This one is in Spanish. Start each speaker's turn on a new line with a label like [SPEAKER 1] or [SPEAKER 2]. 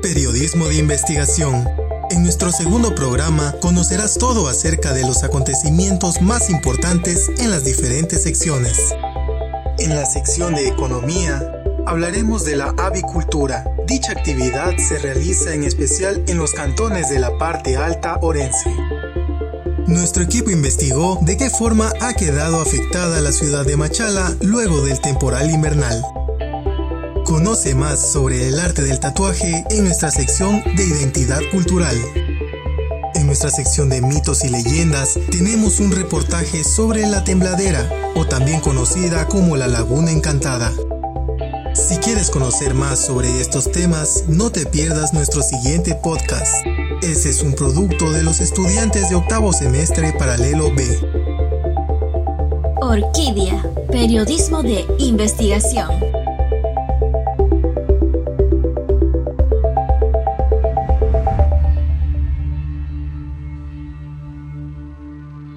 [SPEAKER 1] Periodismo de Investigación. En nuestro segundo programa conocerás todo acerca de los acontecimientos más importantes en las diferentes secciones. En la sección de Economía hablaremos de la avicultura. Dicha actividad se realiza en especial en los cantones de la parte alta orense. Nuestro equipo investigó de qué forma ha quedado afectada la ciudad de Machala luego del temporal invernal. Conoce más sobre el arte del tatuaje en nuestra sección de identidad cultural. En nuestra sección de mitos y leyendas tenemos un reportaje sobre la tembladera, o también conocida como la Laguna Encantada. Si quieres conocer más sobre estos temas, no te pierdas nuestro siguiente podcast. Ese es un producto de los estudiantes de octavo semestre paralelo B.
[SPEAKER 2] Orquídea, periodismo de investigación.